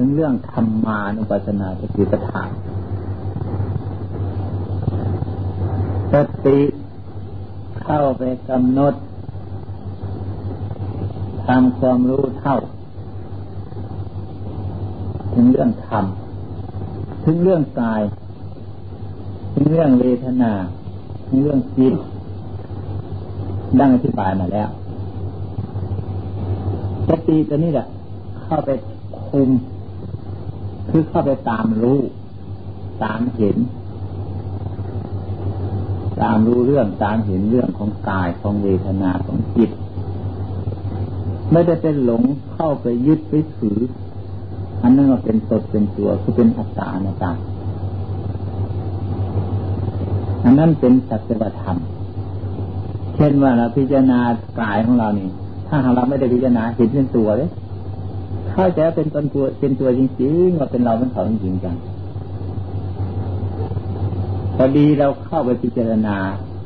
ถึงเรื่องธรรมานุปัสสนาสติปัฏฐานสติเข้าไปกำหนดทำความรู้เท่า ถึงเรื่องธรรม ถึงเรื่องกาย ถึงเรื่องเวทนา ถึงเรื่องจิต ดังอธิบายมาแล้วสติตัวนี้แหละเข้าไปคุม คือเข้าไปตามรู้ ตามเห็น ตามรู้เรื่องตามเห็นเรื่องของกายของเวทนาของจิต ไม่ได้เป็นหลงเข้าไปยึดไปถือ อันนั้นก็เป็นตดเป็นตัวคือเป็นอัตตาในตาอันนั้นเป็นสัจธรรมเช่นว่าเราพิจารณากายของเรานี่ ถ้าหากเราไม่ได้พิจารณาเห็นเป็นตัวเลย เข้าใจเป็นตนตัวเป็นตัวจริงๆว่าเป็นเราเป็นเขาจริงจังพอดีเราเข้าไปพิจารณา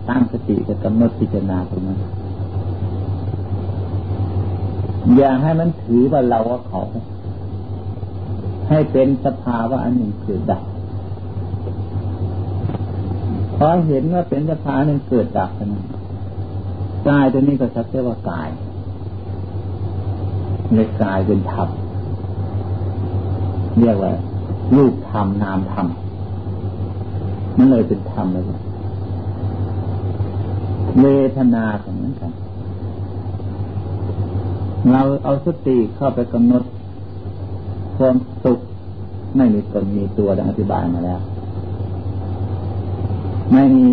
ตั้งสติจะกำหนดพิจารณาตรงนั้นอย่าให้มันถือว่าเราว่าเขา ให้เป็นสภาวะอันหนึ่งเกิดดับพอเห็นว่าเป็นสภาวะหนึ่งเกิดดับนั้นกายตัวนี้ก็ชัดเจนว่ากายในกายเป็นธรรม เรียกว่ารูปธรรมนามธรรมนั่นเลยเป็นธรรมเลยเวทนาของนั้นกัน เราเอาสติเข้าไปกำหนดความสุขไม่มีตนมีตัวดังอธิบายมาแล้ว ไม่มี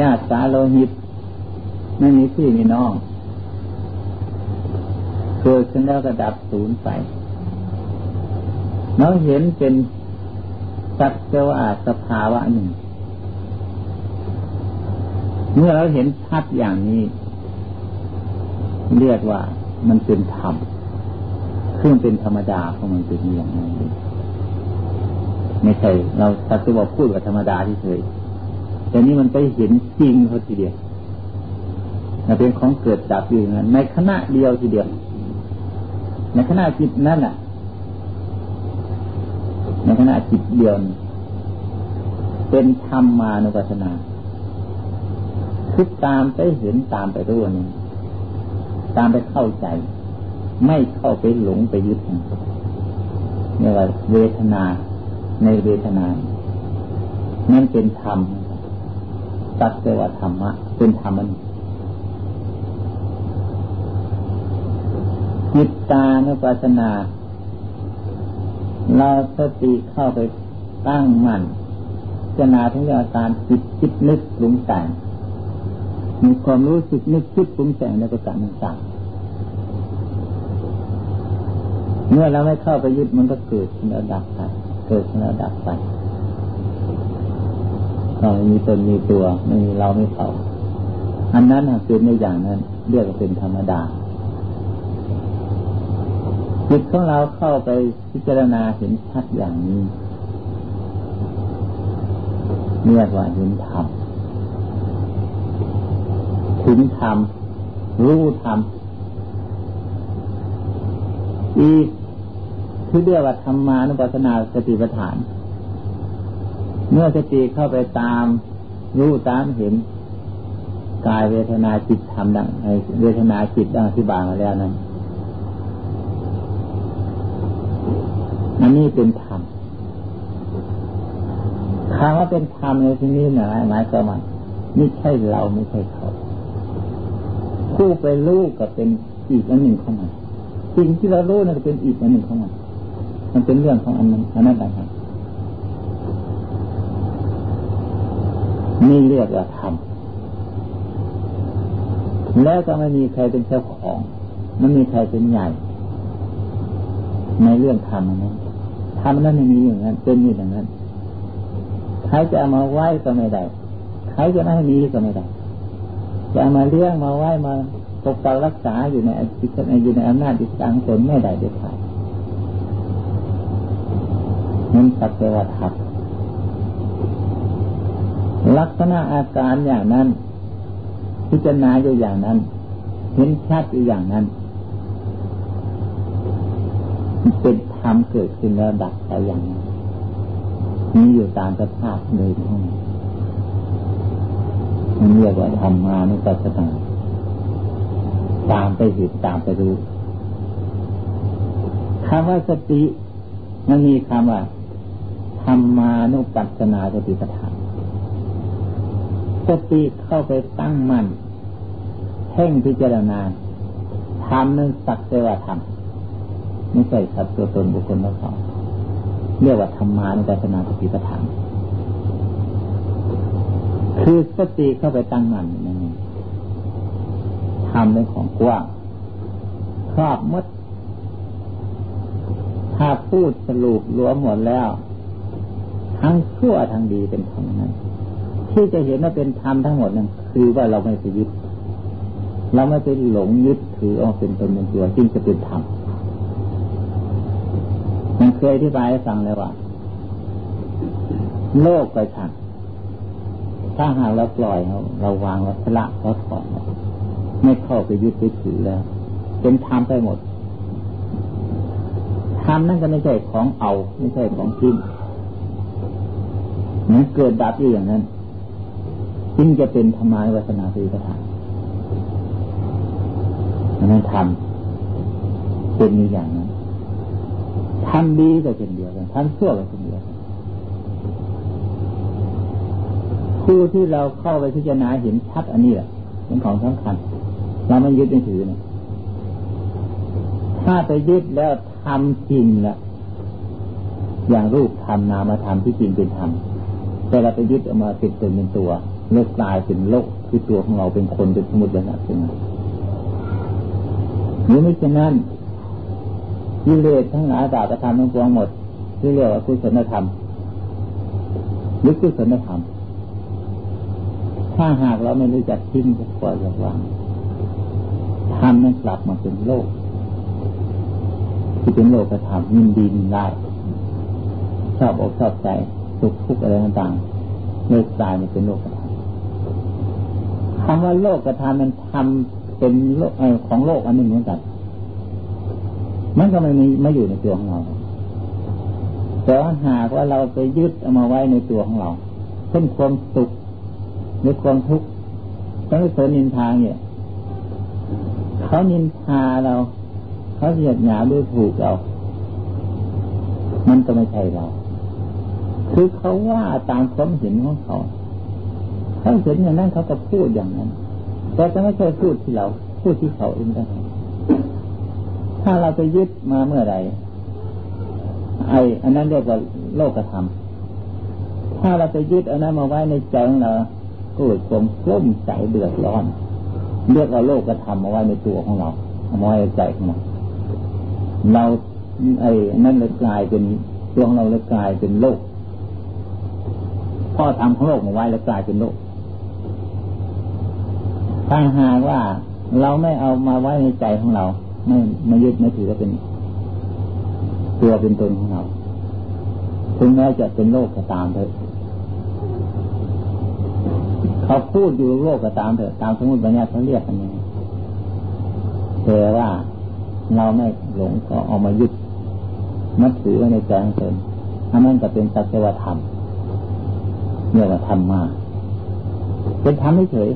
ญาติสาโลหิต ไม่มีพี่มีน้อง เกิดขึ้นแล้วก็ดับสูญไป เราเห็นเป็นสักเจวาสภาวะหนึ่ง เมื่อเราเห็นชัดอย่างนี้ เรียกว่ามันเป็นธรรมซึ่งเป็นธรรมดาของมันเป็นอย่างนั้นไม่ใช่เราสักจะบพูดกับธรรมดาที่เคยแต่นี้มันไปเห็นจริงเขาทีเดียวมันเป็นของเกิดดับอยู่นั้นในขณะเดียวทีเดียว ในขณะจิตนั่นแหละ ในขณะจิตเดียวเป็นธรรมมานุปัสสนาคือตามไปเห็นตามไปรู้นี่ตามไปเข้าใจ ไม่เข้าไปหลงไปยึดนี่ว่าเวทนาในเวทนา นั่นเป็นธรรมตัดเสว่าธรรมะ เป็นธรรมมันจิตตานุปัสสนา เราสติเข้าไปตั้งมั่นจนาทั้งอาการจิตคิดนึกปรุงแต่งมีความรู้สึกนึกคิดปรุงแต่งในประการต่างเมื่อเราไม่เข้าไปยึดมันก็เกิดขึ้นแล้วดับไป เกิดขึ้นแล้วดับไปเราไม่มีตนมีตัว ไม่มีเราไม่เขา อันนั้นหากเป็นในอย่างนั้น เรียกว่าเป็นธรรมดา จิตของเราเข้าไปพิจารณาเห็นชัดอย่างนี้เรียกว่าเห็นธรรมถึงธรรมรู้ธรรมอีกที่เรียกว่าธรรมานุปัสสนาสติปัฏฐาน เมื่อสติเข้าไปตาม รู้ตามเห็นกายเวทนาจิตธรรมดังเวทนาจิตดังที่บางมาแล้วนั้น อันนี้เป็นธรรมคำว่าเป็นธรรมในที่นี้หมายหมายความว่าไม่ใช่เราไม่ใช่เขา ผู้ไปรู้ก็เป็นอีกอันหนึ่งของมันสิ่งที่เรารู้นั่นก็เป็นอีกอันหนึ่งของมันมันเป็นเรื่องของอันนั้นอันนั้นต่างหากนี่เรียกว่าธรรมแล้วก็ไม่มีใครเป็นเจ้าของไม่มีใครเป็นใหญ่ ในเรื่องธรรมนั้น ทำนั้นไม่มีอย่างนั้นเป็นอย่างนั้นใครจะเอามาไหว้ก็ไม่ได้ใครจะไม่ให้มีก็ไม่ได้จะเอามาเลี้ยงมาไหว้มาปกปักรักษาอยู่ในอยู่ในอำนาจอิสระของตนไม่ได้เด็ดขาดนั่นสัจจะธรรมลักษณะอาการอย่างนั้น พิจารณาอยู่อย่างนั้น เห็นชัดอยู่อย่างนั้น เป็นธรรมเกิดขึ้นแล้วดับไปอย่างนี้มีอยู่ตามสภาพเดิมของมันเรียกว่าธรรมานุปัสสนาตามไปเห็นตามไปรู้คำว่าสติมันมีคำว่าธรรมานุปัสสนาสติปัฏฐานสติเข้าไปตั้งมั่นเพ่งพิจารณาทำนั้นสักแต่ว่าทำ ไม่ใช่สัตว์ตัวตนบุคคลแล้วเขาเรียกว่าธรรมานุปัสสนาสติปัฏฐาน คือสติเข้าไปตั้งมั่นนั่นเองทำในของกว้างครอบมด ถ้าพูดสรุปรวมหมดแล้ว ทั้งชั่วทั้งดีเป็นธรรมนั้น ที่จะเห็นว่าเป็นธรรมทั้งหมดนั้นคือว่าเราไม่ไปยึดเราไม่ไปหลงยึดถือเอาเป็นตนเป็นตัวจึงจะเป็นธรรม เคยอธิบายให้ฟังเลยว่า โลกไปทางถ้าหากเราปล่อยเราเราวางเราละเราถอนไม่เข้าไปยึดไปถือแล้ว เป็นธรรมไปหมดธรรมนั่นก็ไม่ใช่ของเอา ไม่ใช่ของทิ้งมันเกิดดับอยู่อย่างนั้นจึงจะเป็นธรรมาวัฒนาสีกถาอันนั้นทำเป็นมีอย่างนั้น ทำดีก็เช่นเดียวกันทำชั่วก็เช่นเดียวกันผู้ที่เราเข้าไปพิจารณาเห็นชัดอันนี้แหละเป็นของสำคัญ เราไม่ยึดไม่ถือเนี่ยถ้าไปยึดแล้วทำจริงละอย่างรูปทำนามธรรมที่จริงเป็นธรรมแต่เราไปยึดออกมาติดตัวเป็นตัวเลิกกลายเป็นโลกที่ตัวของเราเป็นคนเป็นสมุติบัญญัติขึ้นมาหรือไม่เช่นนั้น กิเลสทั้งหลายตาประทำทั้งปวงหมดที่เรียกว่ากุศลธรรมหรือกุศลธรรมถ้าหากเราไม่รู้จักทิ้งจะปล่อยจะวางทำนั้นกลับมาเป็นโลก ที่เป็นโลกกระทำยินดียินได้ชอบอกชอบใจสุขทุกข์อะไรต่างๆเลิกตายมันเป็นโลกกระทำคำว่าโลกกระทำมันทำเป็นโลกของโลกอันหนึ่งเหมือนกัน มันก็ไม่มีไม่อยู่ในตัวของเราแต่ว่าหากว่าเราไปยึดเอามาไว้ในตัวของเราเช่นความสุขหรือความทุกข์ต้องเสนินทางเนี่ยเขานินทาเรา เขาเหยียดหยามด้วยถูกเรา มันก็ไม่ใช่เรา คือเขาว่าตามความเห็นของเขา เขาเห็นอย่างนั้นเขาก็พูดอย่างนั้น แต่จะไม่ใช่พูดที่เรา พูดที่เขาเองได้ ถ้าเราไปยึดมาเมื่อไรไอ้อันนั้นเรียกว่าโลกธรรม ถ้าเราไปยึดอันนั้นมาไว้ในใจของเราก็เกิดความกลุ้มใจเดือดร้อน เรียกว่าโลกธรรมมาไว้ในตัวของเราเอาไว้ในใจของเราเราไอ้นั่นเลยกลายเป็นตัวของเราเลยกลายเป็นโลกพ่อทำของโลกมาไว้แล้วกลายเป็นโลก ถ้าหากว่าเราไม่เอามาไว้ในใจของเรา ไม่ไม่ยึดไม่ถือว่าเป็นตัวเป็นตนของเราถึงแม้จะเป็นโลกก็ตามเถอะเขาพูดอยู่โลกก็ตามเถอะตามสมมติบัญญัติเขาเรียกกันยังแต่ว่าเราไม่หลงก็เอามายึดมัดถือไว้ในใจของตนอันนั้นก็เป็นสัจธรรมเรียกว่าธรรมมาเป็นธรรมเฉย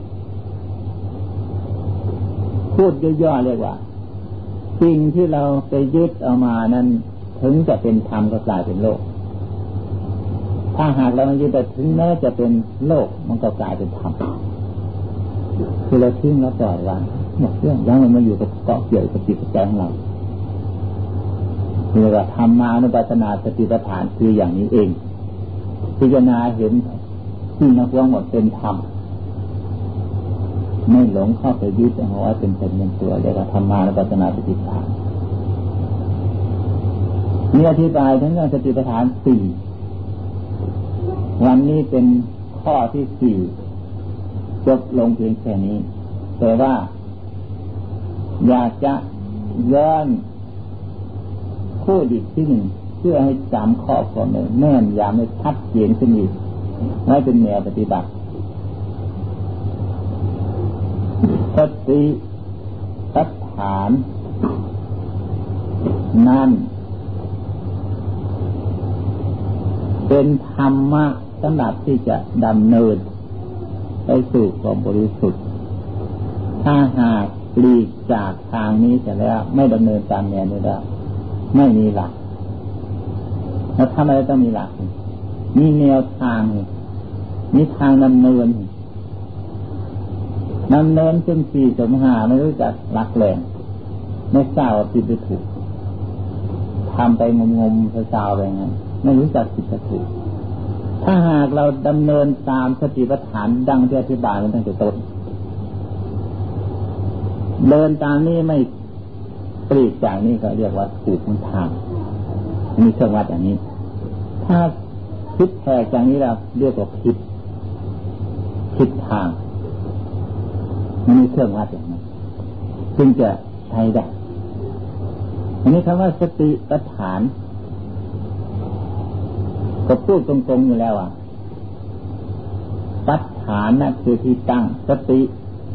พูดย่อๆเรียกว่า สิ่งที่เราไปยึดเอามานั้น ถึงจะเป็นธรรมก็กลายเป็นโลก ถ้าหากเราไม่ยึดแต่ถึงแม้จะเป็นโลกมันก็กลายเป็นธรรมคือเราทิ้งแล้วปล่อยวางหมดเรื่องยังมันมาอยู่กับเกาะเกี่ยวกับจิตใจของเราเรียกว่าธรรมานุปัสสนาสติปัฏฐานคืออย่างนี้เอง พิจารณาเห็นที่นักวงหมดเป็นธรรม ไม่หลงเข้าไปยึดเอาไว้เป็นเป็นเป็นตัวเรียกว่าธรรมานุปัสสนาสติปัฏฐานมีอธิบายทั้งเรื่องสติปัฏฐานสี่วันนี้เป็นข้อที่สี่จบลงเพียงแค่นี้ แต่ว่า อยากจะย้อนพูดอีกที่หนึ่งเพื่อให้จำข้อความแน่นยามให้ชัดเจนขึ้นอีกไว้เป็นแนวปฏิบัติ สติสัฐาน นั่น เป็นธรรมะสำหรับที่จะดำเนิน ไปสู่ความบริสุทธิ์ ถ้าหากหลีกจากทางนี้จะแล้ว ไม่ดำเนินตามแนวนี้แล้วไม่มีหลัก แล้วทำอะไรต้องมีหลัก มีแนวทาง มีทางดำเนิน ดำเนินจนสี่สมหาไม่รู้จักหลักแหล่งไม่ทราบว่าผิดหรือถูกทำไปงมงมเศร้าไปงั้นไม่รู้จักผิดถูกถ้าหากเราดำเนินตามสติปัฏฐานดังที่อธิบายมาตั้งแต่ต้นเดินตามนี้ไม่ปลีกจากนี้ก็เรียกว่าถูกทางมีเครื่องวัดอย่างนี้ ถ้าคิดแทกจากนี้แล้วเรียกว่าผิดผิดทาง มันมีเครื่องวัดอย่างนี้จึงจะใช้ได้อันนี้คำว่าสติปัฏฐาน ก็พูดตรงๆอยู่แล้วอะปัฏฐานนั่นคือที่ตั้ง สติ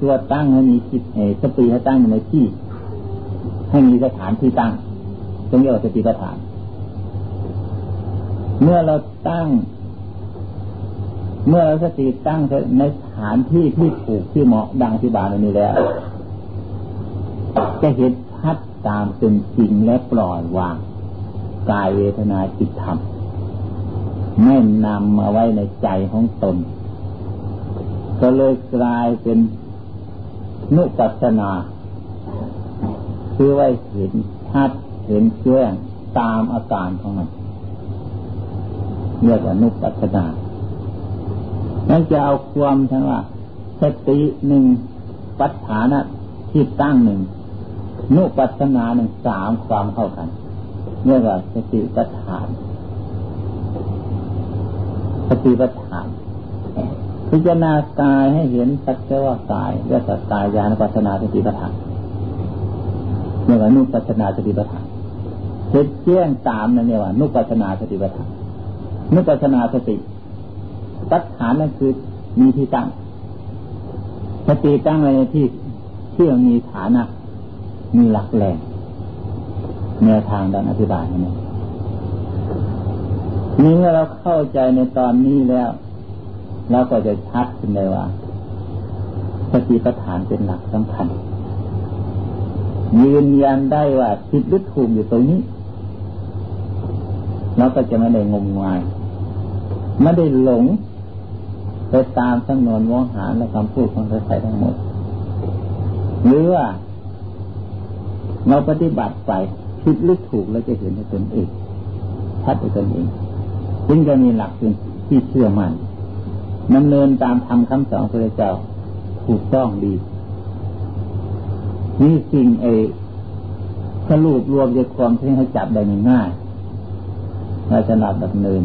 ตัวตั้งให้มีจิตเอสติให้ตั้งในที่ ให้มีสถานที่ตั้งตรงนี้ว่าสติปัฏฐาน เมื่อเราตั้ง เมื่อเราสติตั้งในสถานที่ที่ถูกที่เหมาะดังที่บาลนี้แล้ว จะเห็นชัดตามเป็นจริงและปล่อยวางกายเวทนาจิตธรรมไม่นำมาไว้ในใจของตน ก็เลยกลายเป็นนุปัสนาคือไว้เห็นชัดเห็นเชื่องตามอาการของมันเรียกว่านุปัสนา นั่นจะเอาความทั้งว่า สติหนึ่งปัฏฐานะที่ตั้งหนึ่งนุปัสนาหนึ่งสามความเข้ากันเรียกว่าสติปัฏฐานสติปัฏฐาน พิจารณากายให้เห็นสักแต่ว่ากายเรียกว่ากายญาณปัสนาสติปัฏฐานเรียกว่านุปัสนาสติปัฏฐานเห็นเที่ยงตามนั่นเนี่ยว่านุปัสนาสติปัฏฐานนุปัสนาสติ ปัฏฐานนั่นคือมีที่ตั้งสติตั้งไว้ในที่ที่มีฐานะ มีหลักแหล่งแนวทางดังอธิบายนี่นี่เมื่อเราเข้าใจในตอนนี้แล้วเราก็จะชัดขึ้นเลยว่าสติปัฏฐานเป็นหลักสำคัญ ยืนยันได้ว่าผิดหรือถูกอยู่ตรงนี้เราก็จะไม่ได้งมงายไม่ได้หลง ไปตามสำนวนวงหารและคำพูดของใครทั้งหมด หรือว่าเราปฏิบัติไปผิดหรือถูกเราจะเห็นในตนเองชัดในตนเองจึงจะมีหลักเป็นที่เชื่อมัน่นดำเนินตามธรรมคำสอนพระเจ้าถูกต้องดีนี่สิ่งไอ้สรุปรวมใจความที่ให้จับได้ง่ายเราจะหลับดำเนิน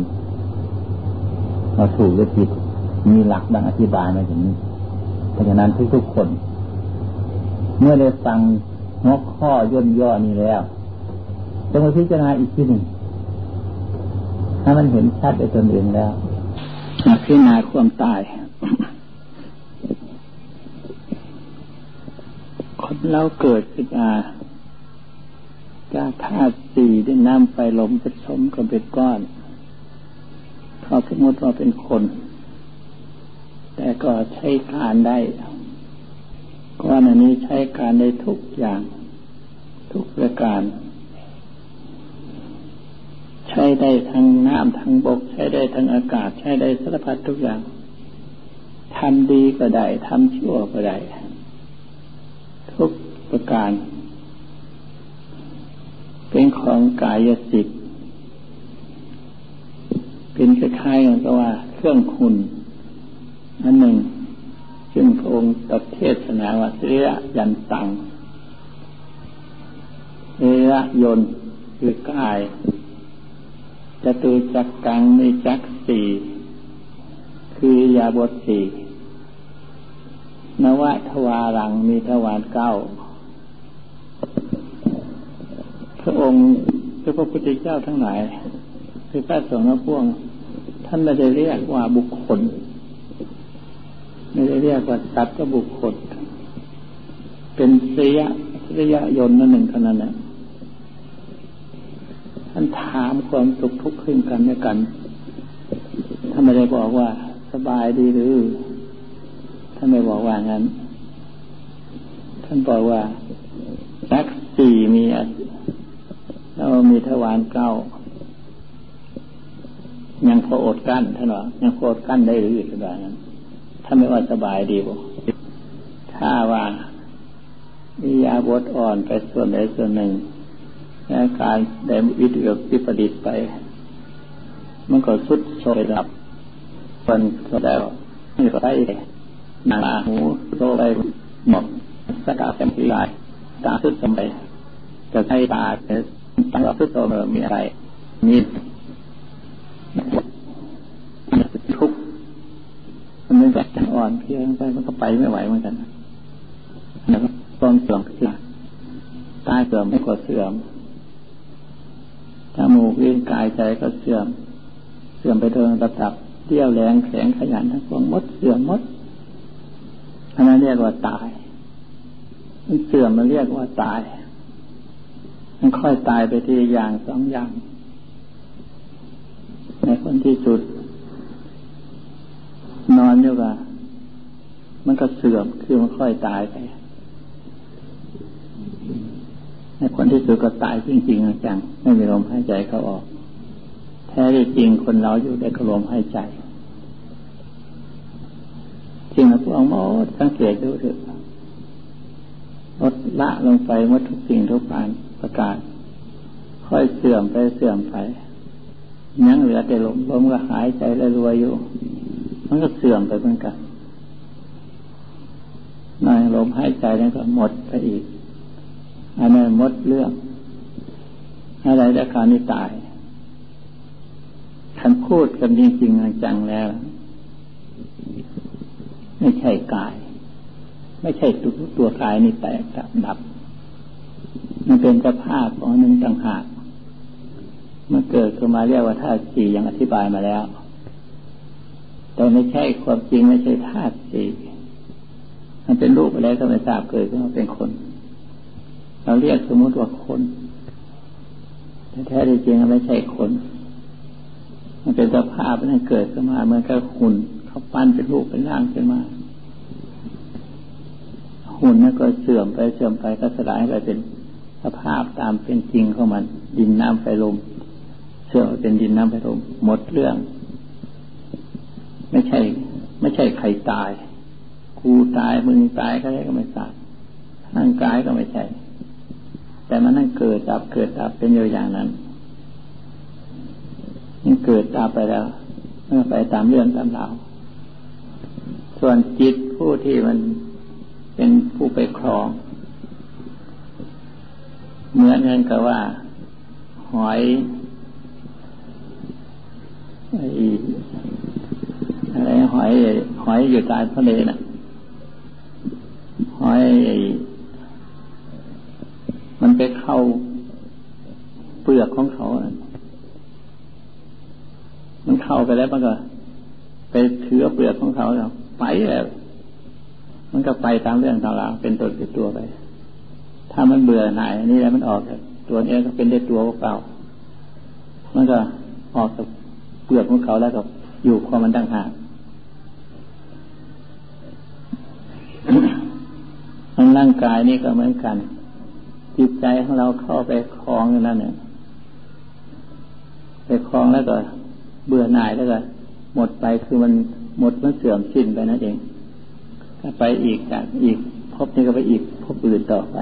เราถูกหรือผิด มีหลักดังอธิบายมาอย่างนี้ เพราะฉะนั้นทุกๆคน เมื่อได้ฟังหัวข้อย่นย่อนี้แล้วจะมาพิจารณาอีกทีหนึ่งถ้ามันเห็นชัดในตนเองแล้วพิจารณาความตาย คนเราเกิดขึ้นมาจากธาตุสี่ได้นำไปหลมผสมกันเป็นก้อนเขาสมมติว่าเป็นคน แต่ก็ใช้การได้ก้อนอันนี้ใช้การได้ทุกอย่าง ทุกประการ ใช้ได้ทั้งน้ำทั้งบก ใช้ได้ทั้งอากาศ ใช้ได้สารพัดทุกอย่างทำดีก็ได้ทำชั่วก็ได้ ทุกประการ เป็นของกายสิทธิ์เป็นคล้ายๆกันก็ว่า เครื่องคุณ อันหนึ่ง ซึ่งพระองค์ตัดเทศนาว่าเรียยันตังเรียยนคือกายจะตูจักกังมีจักสี่คือยาบทสี่นวะทวารังมีทวารเก้าพระองค์พระพุทธเจ้าทั้งหลาย คือพระสงฆ์พวง ท่านไม่ได้เรียกว่าบุคคล ไม่ได้เรียกว่าสัตว์ก็บุคคล เป็นเสียระยะยนต์นั่นหนึ่งเท่านั้นนะท่านถามความสุขทุกข์ขึ้นกันด้วยกันานไม่ได้บอกว่าสบายดีหรือท่านไม่บอกว่างั้น ท่านบอกว่ารักสี่มีแล้วมีทวารเก้ายังพออดกั้นท่านว่ายังพออดกั้นได้หรือสบายนั้น ถ้าไม่ว่าสบายดีบ่ถ้าว่ามียาบดอ่อนไปส่วนใดส่วนหนึ่งอาการได้วิทยุวิปดิษไป มันก็สุดโซยดับคนก็แล้วนี่ได้นาหูโตไปหมดสกัดเป็นที่ไรตาสุดสมัยจะใช้ตาเป็นตั้งรับสุดโตเมื่อมีอะไรมีทุกมันไม่แบบ อ่อนเพียงไปมันก็ไปไม่ไหวเหมือนกันแล้วก็ต้นเสื่อมขึ้นตาเสื่อมไม่ก็เสื่อมจมูกลิ้นกายใจก็เสื่อม เสื่อมไปโดยระดับเที่ยวแรงแข็งขยันทั้งวงมดเสื่อมมดอันนั้นเรียกว่าตายมันเสื่อมมันเรียกว่าตาย มันค่อยตายไปทีอย่างสองอย่าง ในคนที่สุด นอนอยู่กับ มันก็เสื่อมคือมันค่อยตายไปในคนที่สุดก็ตายจริงๆจังไม่มีลมหายใจเข้าออก แท้จริงคนเราอยู่ได้กลมหายใจจริงนะพวกมดสังเกตดูเถอะลดละลงไปหมดทุกสิ่งทุกปานประกาศ ค่อยเสื่อมไปเสื่อมไปยังเหลือแต่ลมลมก็หายใจแล้วรวยอยู่ มันก็เสื่อมไปเหมือนกัน นอยลมหายใจนั้นก็หมดไปอีก อันนั้นหมดเรื่องอะไรแต่คราวนี้ตายท่านพูดกันจริงๆจังแล้ว ไม่ใช่กาย ไม่ใช่ตัวตัวกายนี่แตกดับดับ มันเป็นสภาพของหนึ่งต่างหากมันเกิดขึ้นมาเรียกว่าธาตุสี่อย่างอธิบายมาแล้ว แต่ไม่ใช่ความจริงไม่ใช่ธาตุสี่ มันเป็นรูปอะไรก็ไม่ทราบเกิดขึ้นมาเป็นคน เราเรียกสมมติว่าคนแต่แท้จริงมันไม่ใช่คน มันเป็นสภาพนั้นเกิดขึ้นมาเหมือนกับหุ่นเขาปั้นเป็นรูปเป็นร่างขึ้นมา หุ่นนั่นก็เสื่อมไปเสื่อมไปก็สลายไปเป็นสภาพตามเป็นจริงของมัน ดินน้ำไฟลมเสื่อมเป็นดินน้ำไฟลมหมดเรื่อง ไม่ใช่ ไม่ใช่ใครตาย กูตายมึงตายก็ได้ก็ไม่ทราบร่างกายก็ไม่ใช่ แต่มันนั่งเกิดดับเกิดดับเป็นอยู่อย่างนั้นมันเกิดดับไปแล้วเมื่อไปตามเรื่องตามราวส่วนจิตผู้ที่มันเป็นผู้ไปครอง เหมือนกันกับว่า หอยอะไรหอย หอยอยู่ใต้ทะเลน่ะ อยมันไปเข้าเปลือกของเขา มันเข้าไปแล้วมันก็ ไปถือเปลือกของเขาแล้วไปแล้วมันก็ไปตามเรื่องตามราวเป็นตัวเป็นตัวไป ถ้ามันเบื่อหน่ายนี่แหล้วมันออกจากตัวนี้ก็เป็นได้ตัวเปล่า มันก็ออกจากเปลือกของเขาแล้วก็อยู่ความมันตั้งหากมัน ร่างกายนี่ก็เหมือนกัน จิตใจของเราเข้าไปคลองอย่นั้นเนี่ยไปคลองแล้วก็เบื่อหน่ายแล้วก็ หมดไปคือมันหมดมันเสื่อมสิ้นไปนั่นเองไปอีกจากอีกพบนี้ก็ไปอีกพบอื่นต่อไป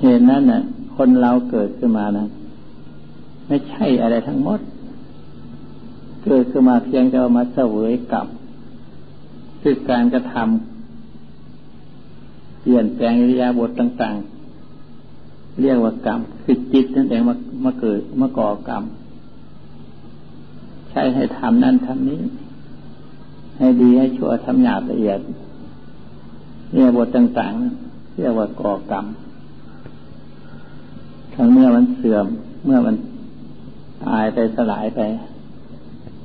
เห็นนั้นน่ะ คนเราเกิดขึ้นมานะไม่ใช่อะไรทั้งหมด เกิดขึ้นมาเพียงแต่มาเสวยกับคือการกระทำ เปลี่ยนแปลงอิริยาบถต่าง ๆ เรียกว่ากรรมคือจิตนั่นเองมามาเกิดมาก่อกรรม ใช้ให้ทำนั่นทำนี้ ให้ดีให้ชั่วทำหยาบละเอียดเนี่ยบทต่างๆเรียกว่าก่อกรรมทั้งเมื่อมันเสื่อม เมื่อมันตายไปสลายไป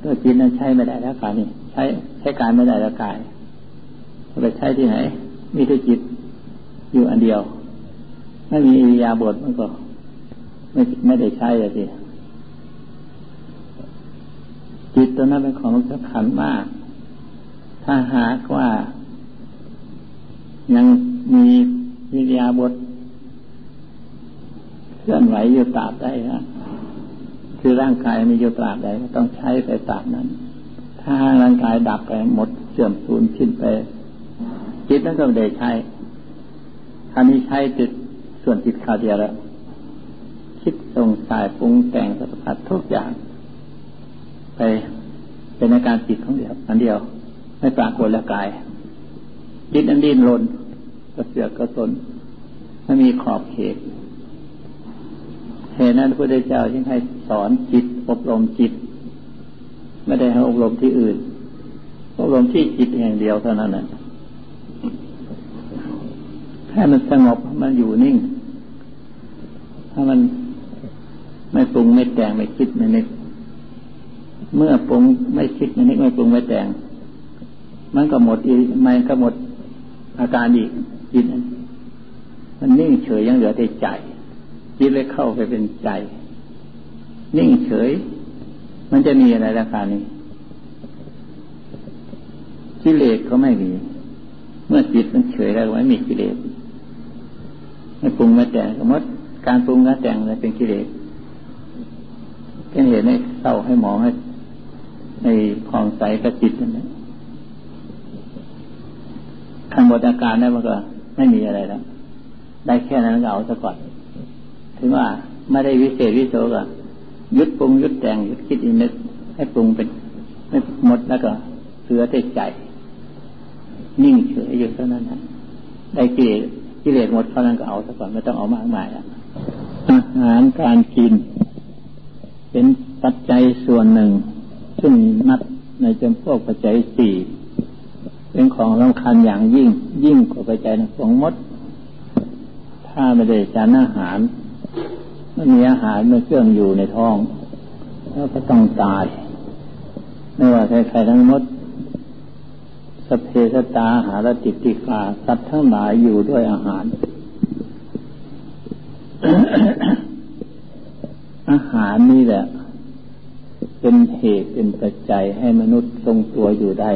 ตัวจิตนั้นใช้ไม่ได้แล้วกายนี่ใช้ใช้กายไม่ได้แล้วกายไปใช้ที่ไหน มีแต่จิต อยู่อันเดียว ไม่มีอิริยาบถมันก็ ไม่ไม่ได้ใช้เลยทีจิตตัวนั้นเป็นของสำคัญมาก ถ้าหากว่า ยังมีวิทยาบทเคลื่อนไหวอยู่ตราบใดนะคือร่างกายมีอยู่ตราบใดต้องใช้ไปตราบนั้น ถ้าร่างกายดับไปหมดเสื่อมสูญสิ้นไป จิตนั้นก็ไม่ได้ใช้ ท่านี้ใช้จิตส่วนจิตขาดเดียวแล้วคิดสงสัยปรุงแต่งสัมผัสทุกอย่าง ไปเป็นอาการจิตของเดียวอันเดียว ไม่ปรากฏแล้วกาย จิตอันดิ้นรนกระเสือกกระสนไม่มีขอบเขตเหตุนั้นพระพุทธเจ้าจึงให้สอนจิต อบรมจิต ไม่ได้ให้อบรมที่อื่น อบรมที่จิตแห่งเดียวเท่านั้นนะ ให้มันสงบมันอยู่นิ่ง ถ้ามันไม่ปรุงไม่แต่งไม่คิดไม่นึกเมื่อปรุงไม่คิดไม่นึกไม่ปรุงไม่แต่ง มันก็หมดอีมันก็หมดอาการอีกจิตมันนิ่งเฉยยังเหลือแต่ใจจิตเลยเข้าไปเป็นใจ นิ่งเฉย มันจะมีอะไรราคานี้กิเลสก็ไม่มี เมื่อจิตมันเฉยแล้วไม่มีกิเลส ไม่ปรุงไม่แต่งสมมติการปรุงและแต่งอะไรเป็นกิเลสเป็นเหตุให้เศร้าให้หมองให้ในคลองใสกระจิตนั่นแหละทางหมดอาการนั้นมันก็ไม่มีอะไรแล้ว ได้แค่นั้นก็เอาซะก่อน ถึงว่าไม่ได้วิเศษวิโสก็ยุดปรุงยุดแต่งยุดคิดอินึก ให้ปรุงเป็นไม่หมดแล้วก็เสือได้ใจ นิ่งเฉยอยู่เท่านั้นนะได้กิเลส กิเลสหมดเท่านั้นก็เอาซะก่อนไม่ต้องเอามากมายอะอาหารการกิน เป็นปัจจัยส่วนหนึ่ง ซึ่งนัดในจำพวกปัจจัยสี่เป็นของสำคัญอย่างยิ่ง ยิ่งกว่าปัจจัยของมด ถ้าไม่ได้จานอาหารไม่มีอาหารไม่เครื่องอยู่ในท้อง แล้วก็ต้องตาย ไม่ว่าใครๆทั้งหมด สเพสตาหารติติกาสัตว์ทั้งหลายอยู่ด้วยอาหาร อาหารนี่แหละ เป็นเหตุเป็นปัจจัยให้มนุษย์ทรงตัวอยู่ได้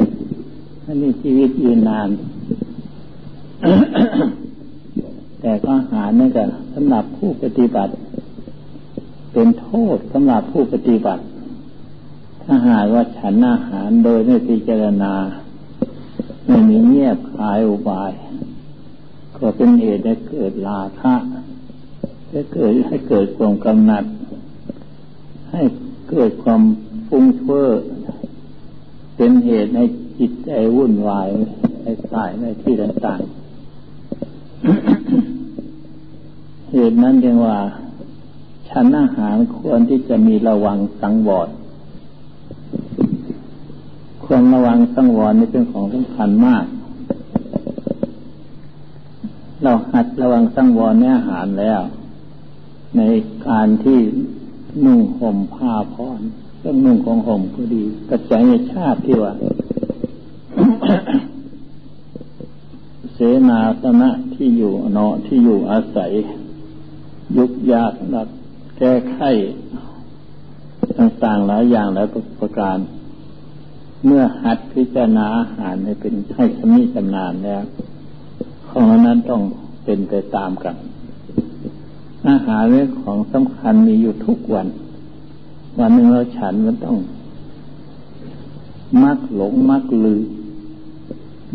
ให้มีชีวิตยืนนาน แต่ก็อาหารนี่ก็สำหรับผู้ปฏิบัติ เป็นโทษสำหรับผู้ปฏิบัติ ถ้าหากว่าฉันอาหารโดยไม่พิจารณา ไม่มีเงียบคายอุบาย ก็เป็นเหตุให้เกิดลาคะให้เกิดให้เกิดความกำหนัด ให้เกิดความฟุ้งเฟ้อเป็นเหตุให้จิตใจวุ่นวายให้ตายในที่ต่างๆเหตุนั้นจึงว่าฉันอาหารควรที่จะมีระวังสังวร ควรระวังสังวรนี่เป็นของสำคัญมาก เราหัดระวังสังวรในอาหารแล้ว ในการที่นุ่งห่มผ้าพรเรื่องนุ่งของห่มก็ดีกระจายชาติที่ว่าเสนาสนะที่อยู่เนาะที่อยู่อาศัย ยุกยากนักแก้ไขต่างๆหลายอย่างแล้วประการ เมื่อหัดพิจารณาอาหารให้เป็นให้สมีจำนานแล้วของนั้นต้องเป็นไปตามกัน อาหารเรื่องของสำคัญมีอยู่ทุกวัน วันหนึ่งเราฉันมันต้อง มักหลงมักลือ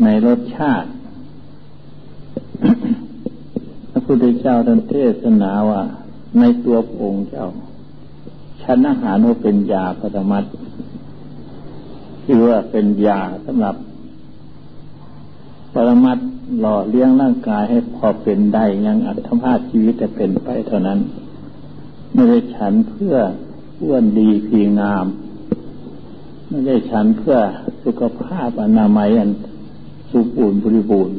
ในรสชาติ พระพุทธเจ้าท่านเทศนาว่า ในตัวองค์เจ้าชั้นอาหารว่าเป็นยาปรมัต คือว่าเป็นยาสำหรับ ปรมัตหล่อเลี้ยงร่างกายให้พอเป็นได้ยังอัตภาพชีวิตจะเป็นไปเท่านั้น ไม่ได้ฉันเพื่ออ้วนดีพีงาม ไม่ได้ฉันเพื่อสุขภาพอนามัยอันสุบูรณ์บริบูรณ์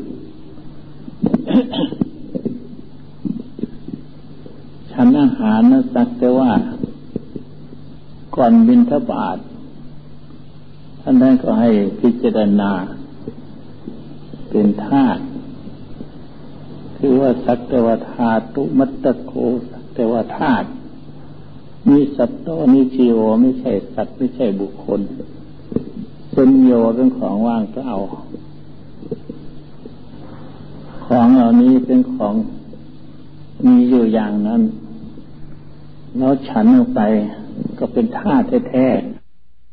ฉันอาหารนะสักแต่ว่า ก่อนบินทบาท ท่านนั้นก็ให้พิจารณา เป็นธาตุคือว่าสักแต่ว่าธาตุมัตตโกสักแต่ว่าธาตุมีสัตโตนิชีโอไม่ใช่สัตว์ไม่ใช่บุคคลสุญโยเป็นของว่างเปล่าของเหล่านี้เป็นของมีอยู่อย่างนั้น แล้วฉันออกไปก็เป็นธาตุแท้ๆ